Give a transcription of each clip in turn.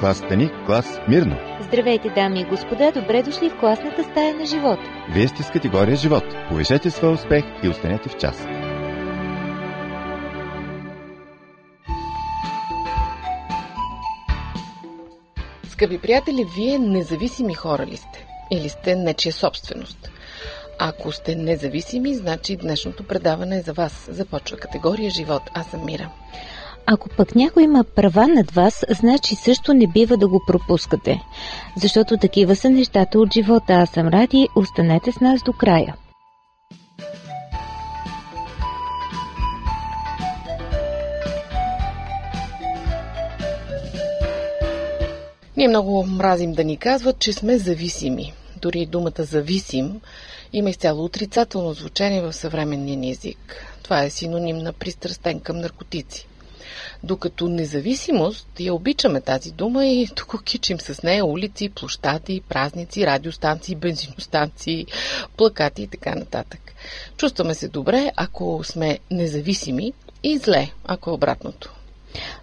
Клас Тани, клас Мирно. Здравейте, дами и господа, добре дошли в класната стая на живот. Вие сте с категория живот. Повишете своя успех и останете в час. Скъпи приятели, вие независими хора ли сте? Или сте нечия собственост? Ако сте независими, значи днешното предаване е за вас. Започва категория живот. Аз съм Мира. Ако пък някой има права над вас, значи също не бива да го пропускате. Защото такива са нещата от живота. Аз съм Ради, останете с нас до края. Ние много мразим да ни казват, че сме зависими. Дори думата зависим има изцяло отрицателно звучение в съвременния ни език. Това е синоним на пристрастен към наркотици. Докато независимост, я обичаме тази дума и тук кичим с нея улици, площади, празници, радиостанции, бензиностанции, плакати и така нататък. Чувстваме се добре, ако сме независими и зле, ако е обратното.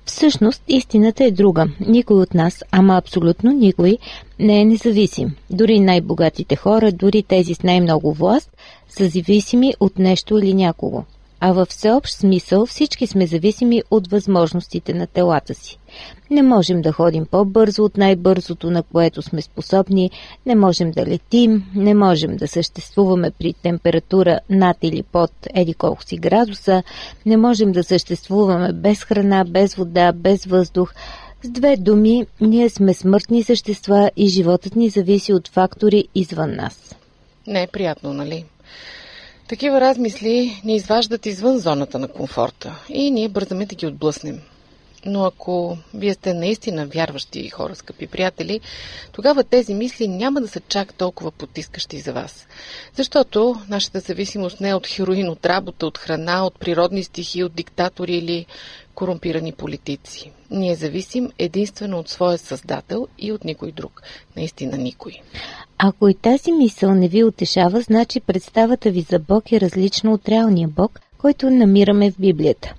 Всъщност, истината е друга. Никой от нас, ама абсолютно никой, не е независим. Дори най-богатите хора, дори тези с най-много власт, са зависими от нещо или някого а във всеобщ смисъл всички сме зависими от възможностите на телата си. Не можем да ходим по-бързо от най-бързото, на което сме способни, не можем да летим, не можем да съществуваме при температура над или под еди колко си градуса, не можем да съществуваме без храна, без вода, без въздух. С две думи, ние сме смъртни същества и животът ни зависи от фактори извън нас. Не е приятно, нали? Такива размисли ни изваждат извън зоната на комфорта и ние бързаме да ги отблъснем. Но ако вие сте наистина вярващи хора, скъпи приятели, тогава тези мисли няма да са чак толкова потискащи за вас. Защото нашата зависимост не е от хероин, от работа, от храна, от природни стихи, от диктатори или корумпирани политици. Ние зависим единствено от своя създател и от никой друг. Наистина никой. Ако и тази мисъл не ви утешава, значи представата ви за Бог е различна от реалния Бог, който намираме в Библията.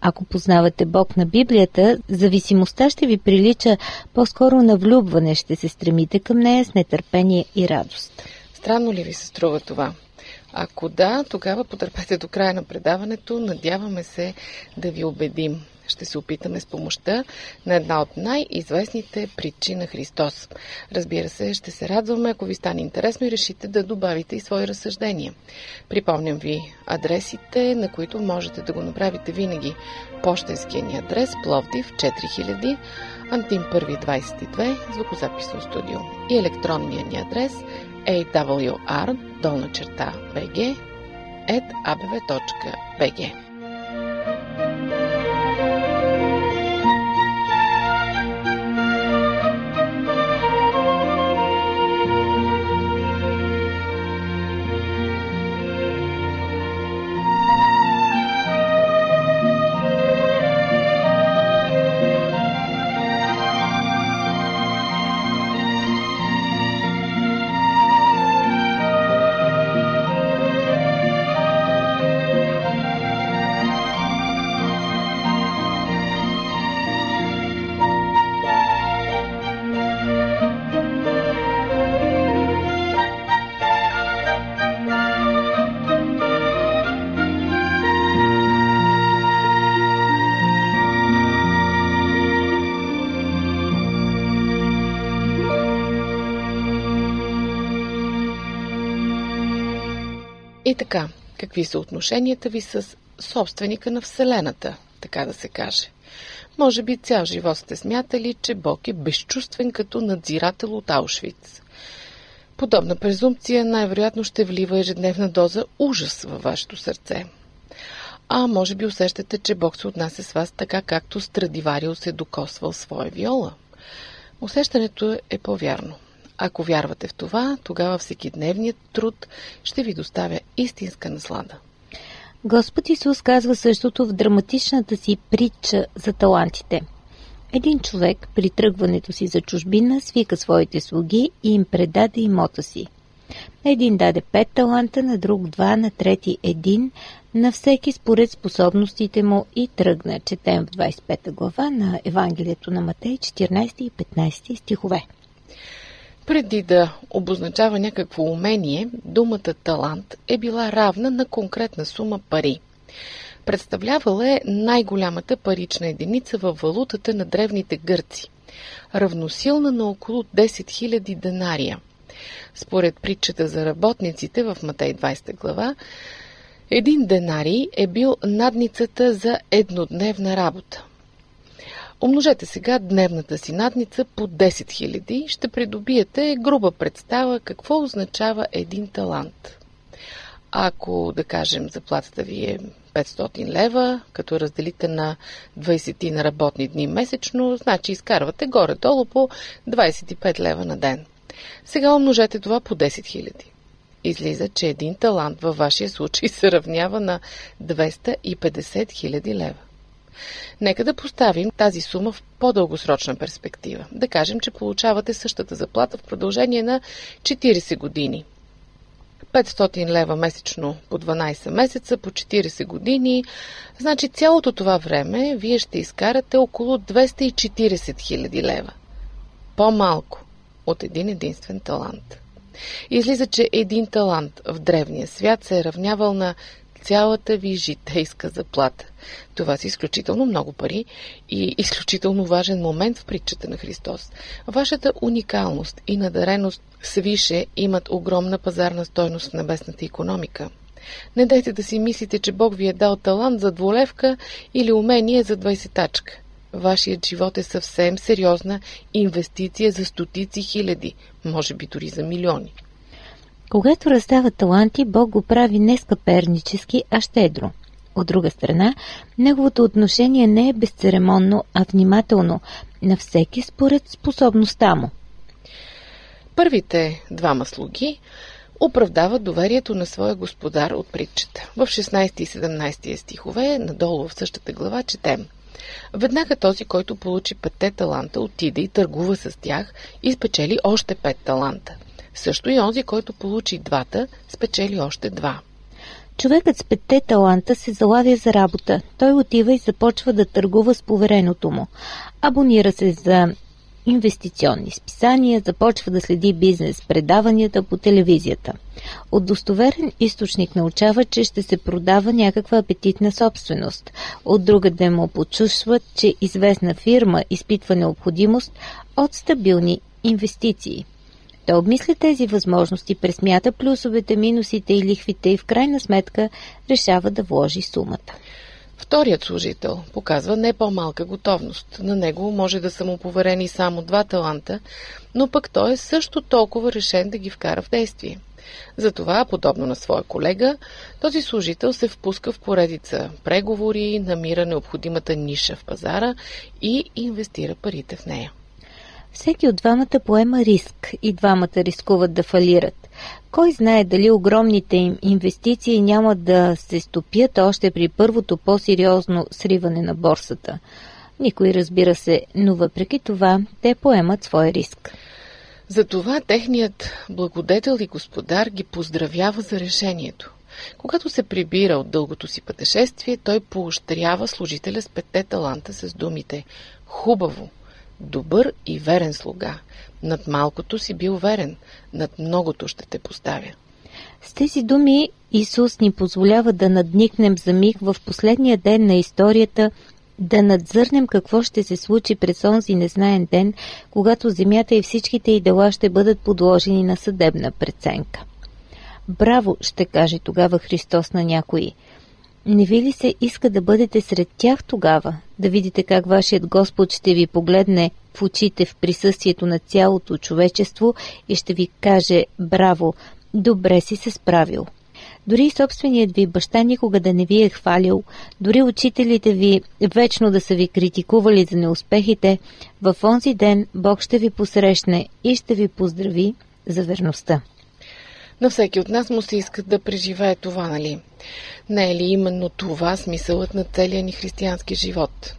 Ако познавате Бог на Библията, зависимостта ще ви прилича по-скоро на влюбване, ще се стремите към нея с нетърпение и радост. Странно ли ви се струва това? Ако да, тогава потърпете до края на предаването. Надяваме се да ви убедим. Ще се опитаме с помощта на една от най-известните притчи на Христос. Разбира се, ще се радваме, ако ви стане интересно и решите да добавите и свои разсъждения. Припомням ви адресите, на които можете да го направите винаги. Пощенския ни адрес Пловдив 4000 Антим 1 22 звукозаписно студио и електронния ни адрес awr долна черта bg at abv.bg. така, какви са отношенията ви с собственика на Вселената, така да се каже? Може би цял живот сте смятали, че Бог е безчувствен като надзирател от Аушвиц. Подобна презумпция най-вероятно ще влива ежедневна доза ужас във вашето сърце. А може би усещате, че Бог се отнася с вас така, както Страдиварио се докосвал своя виола. Усещането е по-вярно. Ако вярвате в това, тогава всекидневният труд ще ви доставя истинска наслада. Господ Исус казва същото в драматичната си притча за талантите. Един човек при тръгването си за чужбина свика своите слуги и им предаде имота си. Един даде пет таланта, на друг два, на трети един, на всеки според способностите му и тръгна. Четем в 25 глава на Евангелието на Матей, 14 и 15 стихове. Преди да обозначава някакво умение, думата талант е била равна на конкретна сума пари. Представлявала е най-голямата парична единица във валутата на древните гърци, равносилна на около 10 000 денария. Според притчата за работниците в Матей 20 глава, един денарий е бил надницата за еднодневна работа. Умножете сега дневната си надница по 10 000 ще придобиете груба представа какво означава един талант. Ако, да кажем, заплатата ви е 500 лева, като разделите на 20 на работни дни месечно, значи изкарвате горе-долу по 25 лева на ден. Сега умножете това по 10 000. Излиза, че един талант във вашия случай се равнява на 250 000 лева. Нека да поставим тази сума в по-дългосрочна перспектива. Да кажем, че получавате същата заплата в продължение на 40 години. 500 лева месечно по 12 месеца, по 40 години. Значи цялото това време вие ще изкарате около 240 000 лева. По-малко от един единствен талант. Излиза, че един талант в древния свят се е равнявал на цялата ви житейска заплата. Това са изключително много пари и изключително важен момент в притчата на Христос. Вашата уникалност и надареност свише имат огромна пазарна стойност в небесната економика. Не дайте да си мислите, че Бог ви е дал талант за дволевка или умение за 20 тачка. Вашият живот е съвсем сериозна инвестиция за стотици хиляди, може би дори за милиони. Когато раздава таланти, Бог го прави не скъпернически, а щедро. От друга страна, неговото отношение не е безцеремонно, а внимателно, на всеки според способността му. Първите двама слуги оправдават доверието на своя господар от притчата. В 16 и 17 стихове, надолу в същата глава, четем. Веднага този, който получи петте таланта, отиде и търгува с тях и спечели още пет таланта. Също и онзи, който получи двата, спечели още два. Човекът с петте таланта се залавя за работа. Той отива и започва да търгува с повереното му. Абонира се за инвестиционни списания, започва да следи бизнес предаванията по телевизията. От достоверен източник научава, че ще се продава някаква апетитна собственост. От друга да му почувстват, че известна фирма изпитва необходимост от стабилни инвестиции. Той обмисля тези възможности, пресмята плюсовете, минусите и лихвите и в крайна сметка решава да вложи сумата. Вторият служител показва не по-малка готовност. На него може да са му поверени само два таланта, но пък той е също толкова решен да ги вкара в действие. Затова, подобно на своя колега, този служител се впуска в поредица преговори, намира необходимата ниша в пазара и инвестира парите в нея. Всеки от двамата поема риск и двамата рискуват да фалират. Кой знае дали огромните им инвестиции няма да се стопят още при първото по-сериозно сриване на борсата. Никой разбира се, но въпреки това те поемат свой риск. Затова техният благодетел и господар ги поздравява за решението. Когато се прибира от дългото си пътешествие, той поощрява служителя с петте таланта с думите «Хубаво! Добър и верен слуга. Над малкото си бил верен, над многото ще те поставя. С тези думи Исус ни позволява да надникнем за миг в последния ден на историята, да надзърнем какво ще се случи през онзи незнаен ден, когато земята и всичките й дела ще бъдат подложени на съдебна преценка. Браво, ще каже тогава Христос на някои – не ви ли се иска да бъдете сред тях тогава, да видите как вашият Господ ще ви погледне в очите в присъствието на цялото човечество и ще ви каже «Браво, добре си се справил». Дори и собственият ви баща никога да не ви е хвалил, дори учителите ви вечно да са ви критикували за неуспехите, в онзи ден Бог ще ви посрещне и ще ви поздрави за верността. На всеки от нас му се иска да преживее това, нали? Не е ли именно това смисълът на целия ни християнски живот?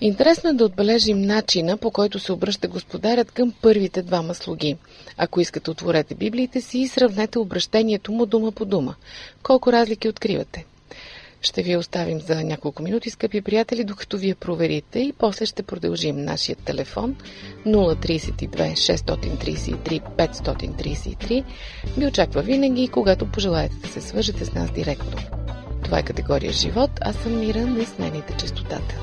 Интересно е да отбележим начина, по който се обръща господарят към първите двама слуги. Ако искате, отворете библиите си и сравнете обращението му дума по дума. Колко разлики откривате? Ще ви оставим за няколко минути, скъпи приятели, докато вие проверите и после ще продължим нашия телефон 032 633 533. Ви очаква винаги, когато пожелаете да се свържете с нас директно. Това е категория живот, аз съм Мира, не смените частотата.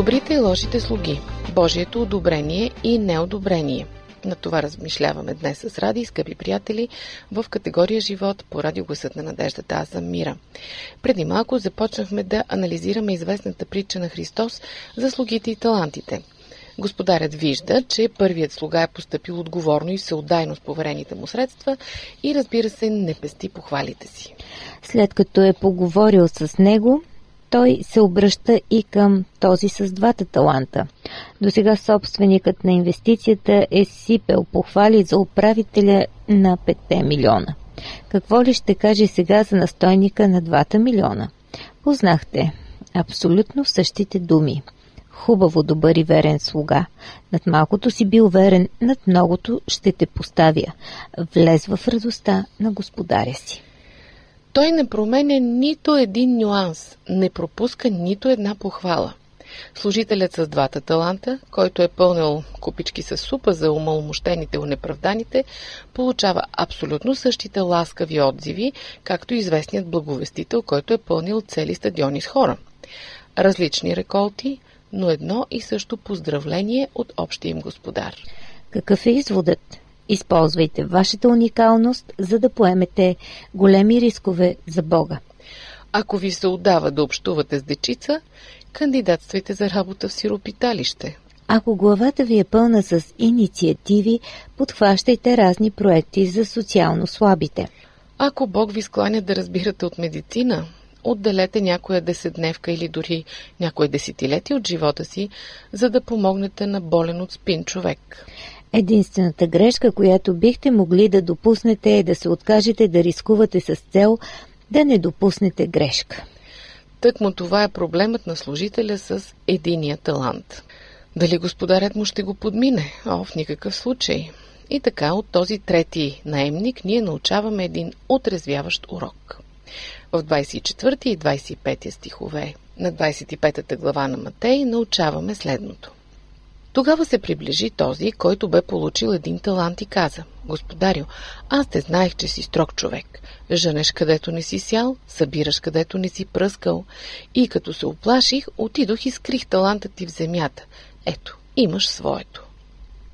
Добрите и лошите слуги. Божието одобрение и неодобрение. На това размишляваме днес с Ради, скъпи приятели, в категория живот по радиогласът на надеждата Аз съм Мира. Преди малко започнахме да анализираме известната притча на Христос за слугите и талантите. Господарят вижда, че първият слуга е поступил отговорно и всеотдайно с поверените му средства и разбира се не пести похвалите си. След като е поговорил с него, той се обръща и към този с двата таланта. До сега собственикът на инвестицията е сипел похвали за управителя на 5 милиона. Какво ли ще каже сега за настойника на 2 милиона? Познахте абсолютно същите думи. Хубаво, добър и верен слуга. Над малкото си бил верен, над многото ще те поставя. Влез в радостта на господаря си. Той не променя нито един нюанс, не пропуска нито една похвала. Служителят с двата таланта, който е пълнил купички с супа за умалмощените унеправданите, получава абсолютно същите ласкави отзиви, както известният благовестител, който е пълнил цели стадиони с хора. Различни реколти, но едно и също поздравление от общия им господар. Какъв е изводът? Използвайте вашата уникалност, за да поемете големи рискове за Бога. Ако ви се отдава да общувате с дечица, кандидатствайте за работа в сиропиталище. Ако главата ви е пълна с инициативи, подхващайте разни проекти за социално слабите. Ако Бог ви скланя да разбирате от медицина, отделете някоя десетдневка или дори някое десетилетие от живота си, за да помогнете на болен от спин човек. Единствената грешка, която бихте могли да допуснете е да се откажете да рискувате с цел да не допуснете грешка. Тъкмо това е проблемът на служителя с единия талант. Дали господарят му ще го подмине? О, в никакъв случай. И така от този трети наемник ние научаваме един отрезвяващ урок. В 24 и 25 стихове на 25 глава на Матей научаваме следното. Тогава се приближи този, който бе получил един талант и каза, Господарю, аз те знаех, че си строг човек. Женеш където не си сял, събираш където не си пръскал. И като се оплаших, отидох и скрих таланта ти в земята. Ето, имаш своето.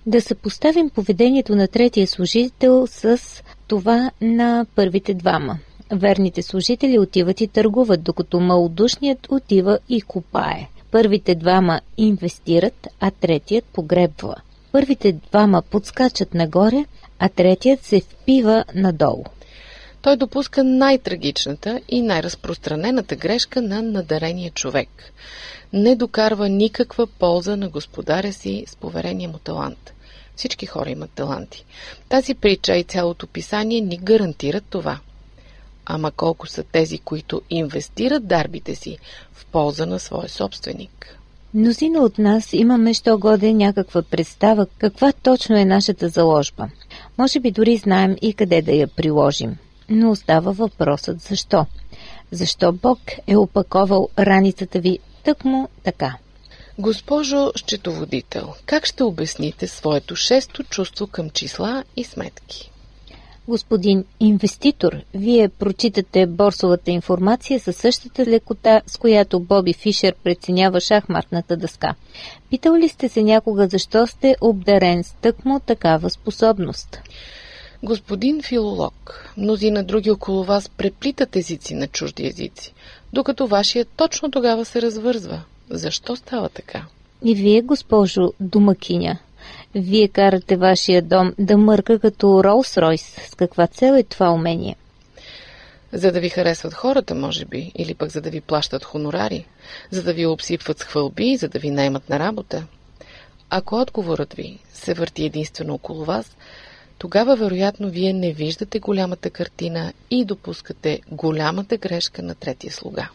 Да съпоставим поведението на третия служител с това на първите двама. Верните служители отиват и търгуват, докато малодушният отива и копае. Първите двама инвестират, а третият погребва. Първите двама подскачат нагоре, а третият се впива надолу. Той допуска най-трагичната и най-разпространената грешка на надарения човек. Не докарва никаква полза на господаря си с поверения му талант. Всички хора имат таланти. Тази притча и цялото писание ни гарантират това. Ама колко са тези, които инвестират дарбите си в полза на своя собственик? Мнозина от нас имаме що годе някаква представа каква точно е нашата заложба. Може би дори знаем и къде да я приложим. Но остава въпросът защо. Защо Бог е опаковал раницата ви тъкмо така? Госпожо счетоводител, как ще обясните своето шесто чувство към числа и сметки? Господин инвеститор, вие прочитате борсовата информация със същата лекота, с която Боби Фишер преценява шахматната дъска. Питал ли сте се някога защо сте обдарен с тъкмо такава способност? Господин филолог, мнозина други около вас преплитат езици на чужди езици, докато вашия точно тогава се развързва. Защо става така? И вие, госпожо домакиня, вие карате вашия дом да мърка като Ролс-Ройс. С каква цел е това умение? За да ви харесват хората, може би, или пък за да ви плащат хонорари, за да ви обсипват с хвълби, за да ви наймат на работа. Ако отговорът ви се върти единствено около вас, тогава вероятно вие не виждате голямата картина и допускате голямата грешка на третия слуга.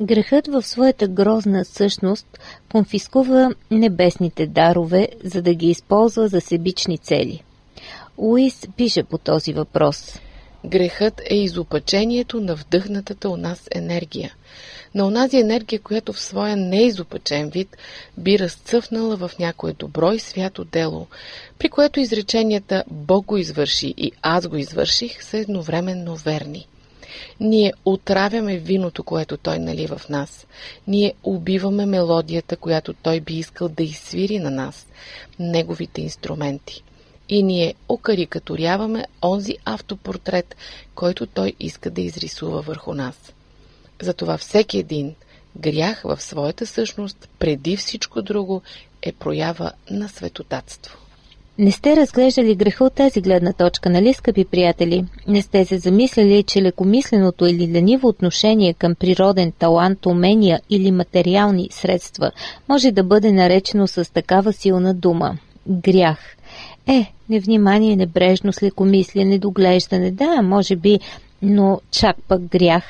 Грехът в своята грозна същност конфискува небесните дарове, за да ги използва за себични цели. Луис пише по този въпрос. Грехът е изопачението на вдъхнатата у нас енергия. На онази енергия, която в своя неизопачен вид би разцъфнала в някое добро и свято дело, при което изреченията Бог го извърши и аз го извърших са едновременно верни. Ние отравяме виното, което той нали в нас. Ние убиваме мелодията, която той би искал да изсвири на нас, неговите инструменти. И ние окарикатуряваме онзи автопортрет, който той иска да изрисува върху нас. Затова всеки един грях в своята същност, преди всичко друго, е проява на светотатство. Не сте разглеждали греха от тази гледна точка, нали, скъпи приятели? Не сте се замисляли, че лекомисленото или лениво отношение към природен талант, умения или материални средства може да бъде наречено с такава силна дума – грях. Е, невнимание, небрежност, лекомислие, недоглеждане, да, може би, но чак пък грях.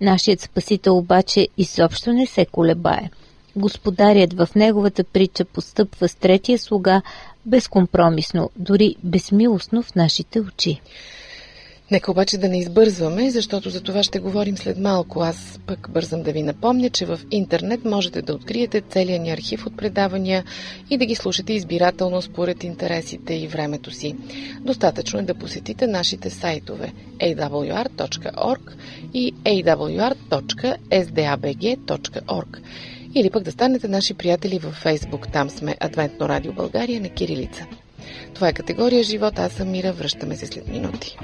Нашият спасител обаче изобщо не се колебае. Господарят в неговата притча постъпва с третия слуга безкомпромисно, дори безмилостно в нашите очи. Нека обаче да не избързваме, защото за това ще говорим след малко. Аз пък бързам да ви напомня, че в интернет можете да откриете целият ни архив от предавания и да ги слушате избирателно според интересите и времето си. Достатъчно е да посетите нашите сайтове awr.org и awr.sdabg.org или пък да станете наши приятели във Фейсбук. Там сме Адвентно радио България на Кирилица. Това е категория живот. Аз съм Мира. Връщаме се след минути.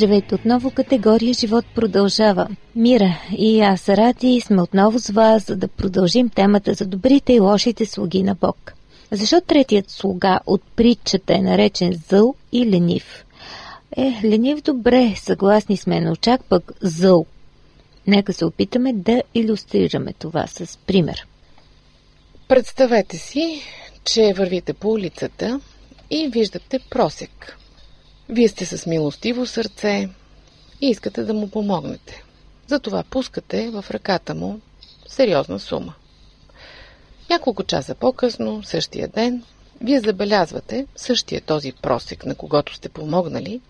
Здравейте отново, категория Живот продължава. Мира и аз ради сме отново с вас, за да продължим темата за добрите и лошите слуги на Бог. Защо третият слуга от притчата е наречен зъл и ленив? Е, ленив добре, съгласни сме, но чак пък зъл. Нека се опитаме да иллюстрираме това с пример. Представете си, че вървите по улицата и виждате просек – вие сте с милостиво сърце и искате да му помогнете. Затова пускате в ръката му сериозна сума. Няколко часа по-късно, същия ден, вие забелязвате същия този просек, на когото сте помогнали,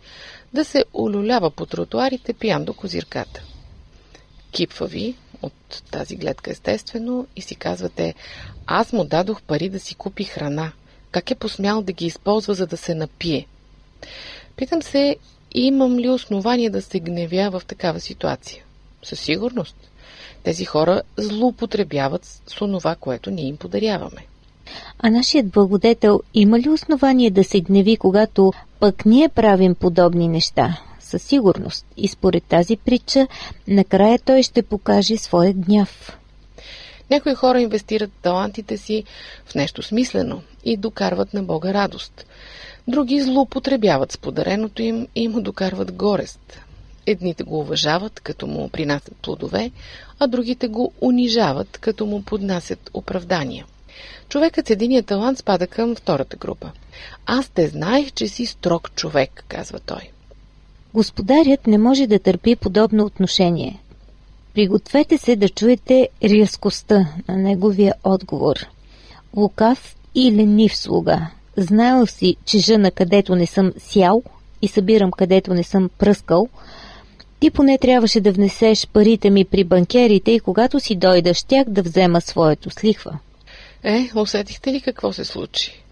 да се олюлява по тротуарите пиян до козирката. Кипва ви от тази гледка естествено и си казвате, аз му дадох пари да си купи храна. Как е посмял да ги използва, за да се напие? Питам се, имам ли основание да се гневя в такава ситуация? Със сигурност. Тези хора злоупотребяват с онова, което ние им подаряваме. А нашият благодетел има ли основание да се гневи, когато пък ние правим подобни неща? Със сигурност. И според тази притча, накрая той ще покаже своя гняв. Някои хора инвестират талантите си в нещо смислено и докарват на Бога радост. Други злоупотребяват с подареното им и му докарват горест. Едните го уважават, като му принасят плодове, а другите го унижават, като му поднасят оправдания. Човекът с единия талант спада към втората група. Аз те знаех, че си строг човек, казва той. Господарят не може да търпи подобно отношение. Пригответе се да чуете рязкостта на неговия отговор. Лукав и ленив слуга. Знаел си, че жена където не съм сял и събирам където не съм пръскал, ти поне трябваше да внесеш парите ми при банкерите и когато си дойда, щях да взема своето с лихва. Е, усетихте ли какво се случи?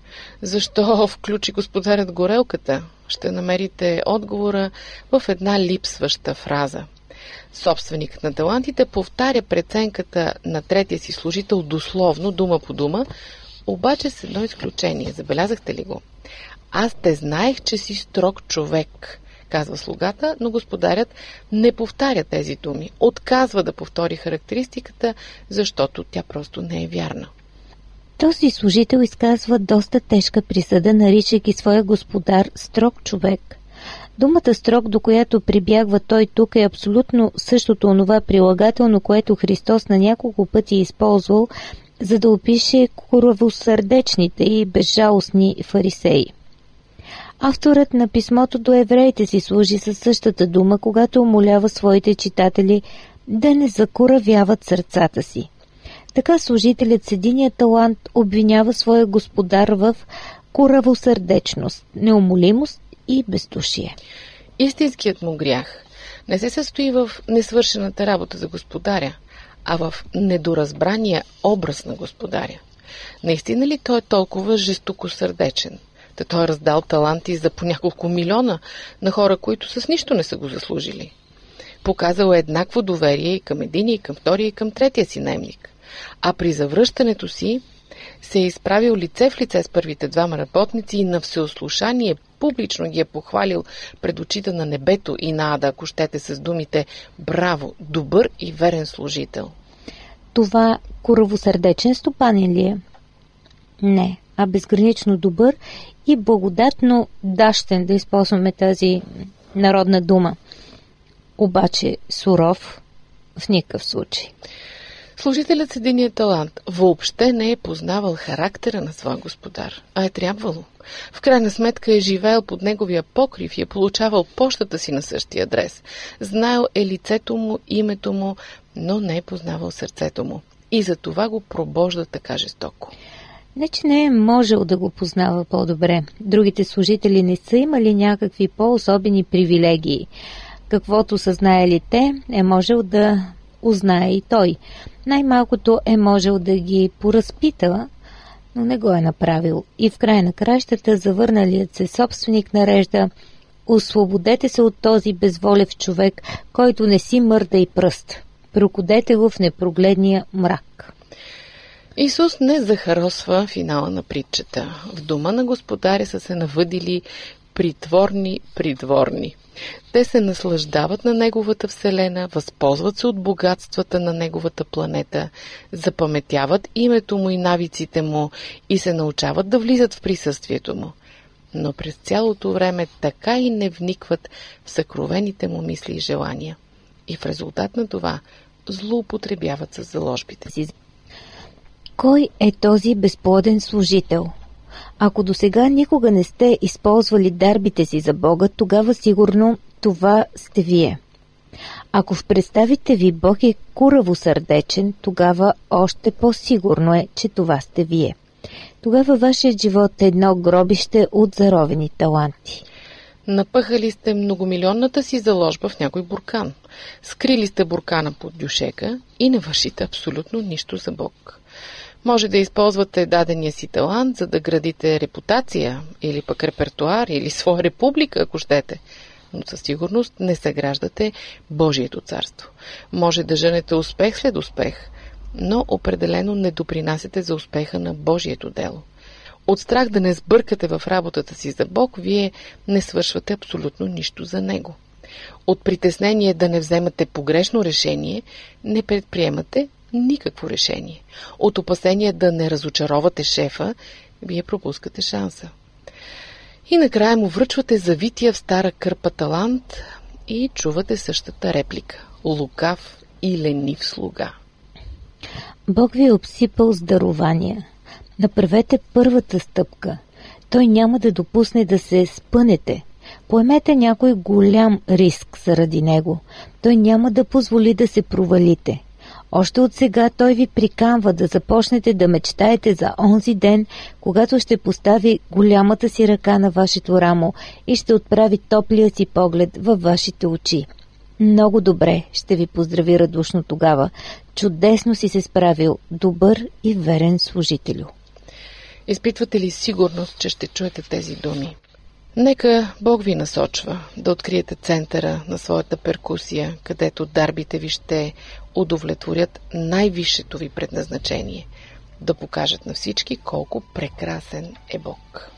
Защо включи господарят горелката? Ще намерите отговора в една липсваща фраза. Собственикът на талантите повтаря преценката на третия си служител дословно, дума по дума, обаче с едно изключение. Забелязахте ли го? Аз те знаех, че си строг човек, казва слугата, но господарят не повтаря тези думи. Отказва да повтори характеристиката, защото тя просто не е вярна. Този служител изказва доста тежка присъда, наричайки своя господар строг човек. Думата строг, до която прибягва той тук е абсолютно същото онова прилагателно, което Христос на няколко пъти е използвал, за да опише коравосърдечните и безжалостни фарисеи. Авторът на писмото до евреите си служи със същата дума, когато умолява своите читатели да не закоравяват сърцата си. Така служителят с единия талант обвинява своя господар в коравосърдечност, неумолимост и бездушие. Истинският му грях не се състои в несвършената работа за господаря, а в недоразбрания образ на господаря. Наистина ли той е толкова жестоко сърдечен? Та той е раздал таланти за по няколко милиона на хора, които с нищо не са го заслужили. Показал е еднакво доверие и към един, и към втория, и към третия си наемник. А при завръщането си се е изправил лице в лице с първите двама работници и на всеослушание публично ги е похвалил пред очите на небето и на Ада, ако щете с думите «Браво! Добър и верен служител!» Това коравосърдечен стопанин ли е? Не, а безгранично добър и благодатно дащен, да използваме тази народна дума. Обаче суров в никакъв случай. Служителят с единия талант въобще не е познавал характера на своя господар, а е трябвало. В крайна сметка е живеел под неговия покрив и е получавал почтата си на същия адрес. Знаел е лицето му, името му, но не е познавал сърцето му. И за това го пробожда така жестоко. Не, че не е можел да го познава по-добре. Другите служители не са имали някакви по-особени привилегии. Каквото са знаели те, е можел да узнае и той. Най-малкото е можел да ги поразпита, но не го е направил. И в края на кращата завърналият се собственик нарежда Освободете се от този безволев човек, който не си мърда и пръст. Прокодете го в непрогледния мрак. Исус не захаросва финала на притчата. В дома на господаря са се навъдили притворни придворни. Те се наслаждават на неговата вселена, възползват се от богатствата на неговата планета, запаметяват името му и навиците му и се научават да влизат в присъствието му. Но през цялото време така и не вникват в съкровените му мисли и желания. И в резултат на това злоупотребяват с заложбите си. Кой е този безплоден служител? Ако до сега никога не сте използвали дарбите си за Бога, тогава сигурно това сте вие. Ако в представите ви Бог е кураво сърдечен, тогава още по-сигурно е, че това сте вие. Тогава вашият живот е едно гробище от заровени таланти. Напъхали сте многомилионната си заложба в някой буркан. Скрили сте буркана под дюшека и не вършите абсолютно нищо за Бог. Може да използвате дадения си талант, за да градите репутация или пък репертуар или своя република, ако щете. Но със сигурност не съграждате Божието царство. Може да женете успех след успех, но определено не допринасяте за успеха на Божието дело. От страх да не сбъркате в работата си за Бог, вие не свършвате абсолютно нищо за Него. От притеснение да не вземате погрешно решение, не предприемате никакво решение. От опасение да не разочаровате шефа, вие пропускате шанса. И накрая му връчвате завития в стара кърпа талант и чувате същата реплика. Лукав и ленив слуга. Бог ви е обсипал с дарования. Направете първата стъпка. Той няма да допусне да се спънете. Поемете някой голям риск заради него. Той няма да позволи да се провалите. Още от сега той ви приканва да започнете да мечтаете за онзи ден, когато ще постави голямата си ръка на вашето рамо и ще отправи топлия си поглед във вашите очи. Много добре ще ви поздрави радушно тогава. Чудесно си се справил, добър и верен служителю. Изпитвате ли сигурност, че ще чуете тези думи? Нека Бог ви насочва да откриете центъра на своята перкусия, където дарбите ви ще удовлетворят най-висшето ви предназначение да покажат на всички колко прекрасен е Бог.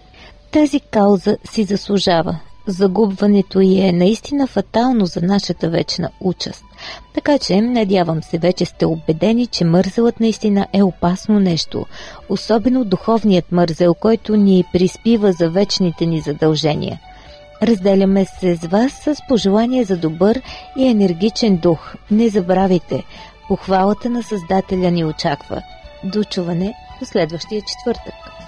Тази кауза си заслужава. Загубването й е наистина фатално за нашата вечна участ. Така че, надявам се, вече сте убедени, че мързелът наистина е опасно нещо, особено духовният мързел, който ни приспива за вечните ни задължения. Разделяме се с вас с пожелание за добър и енергичен дух. Не забравяйте, похвалата на Създателя ни очаква. До чуване до следващия четвъртък.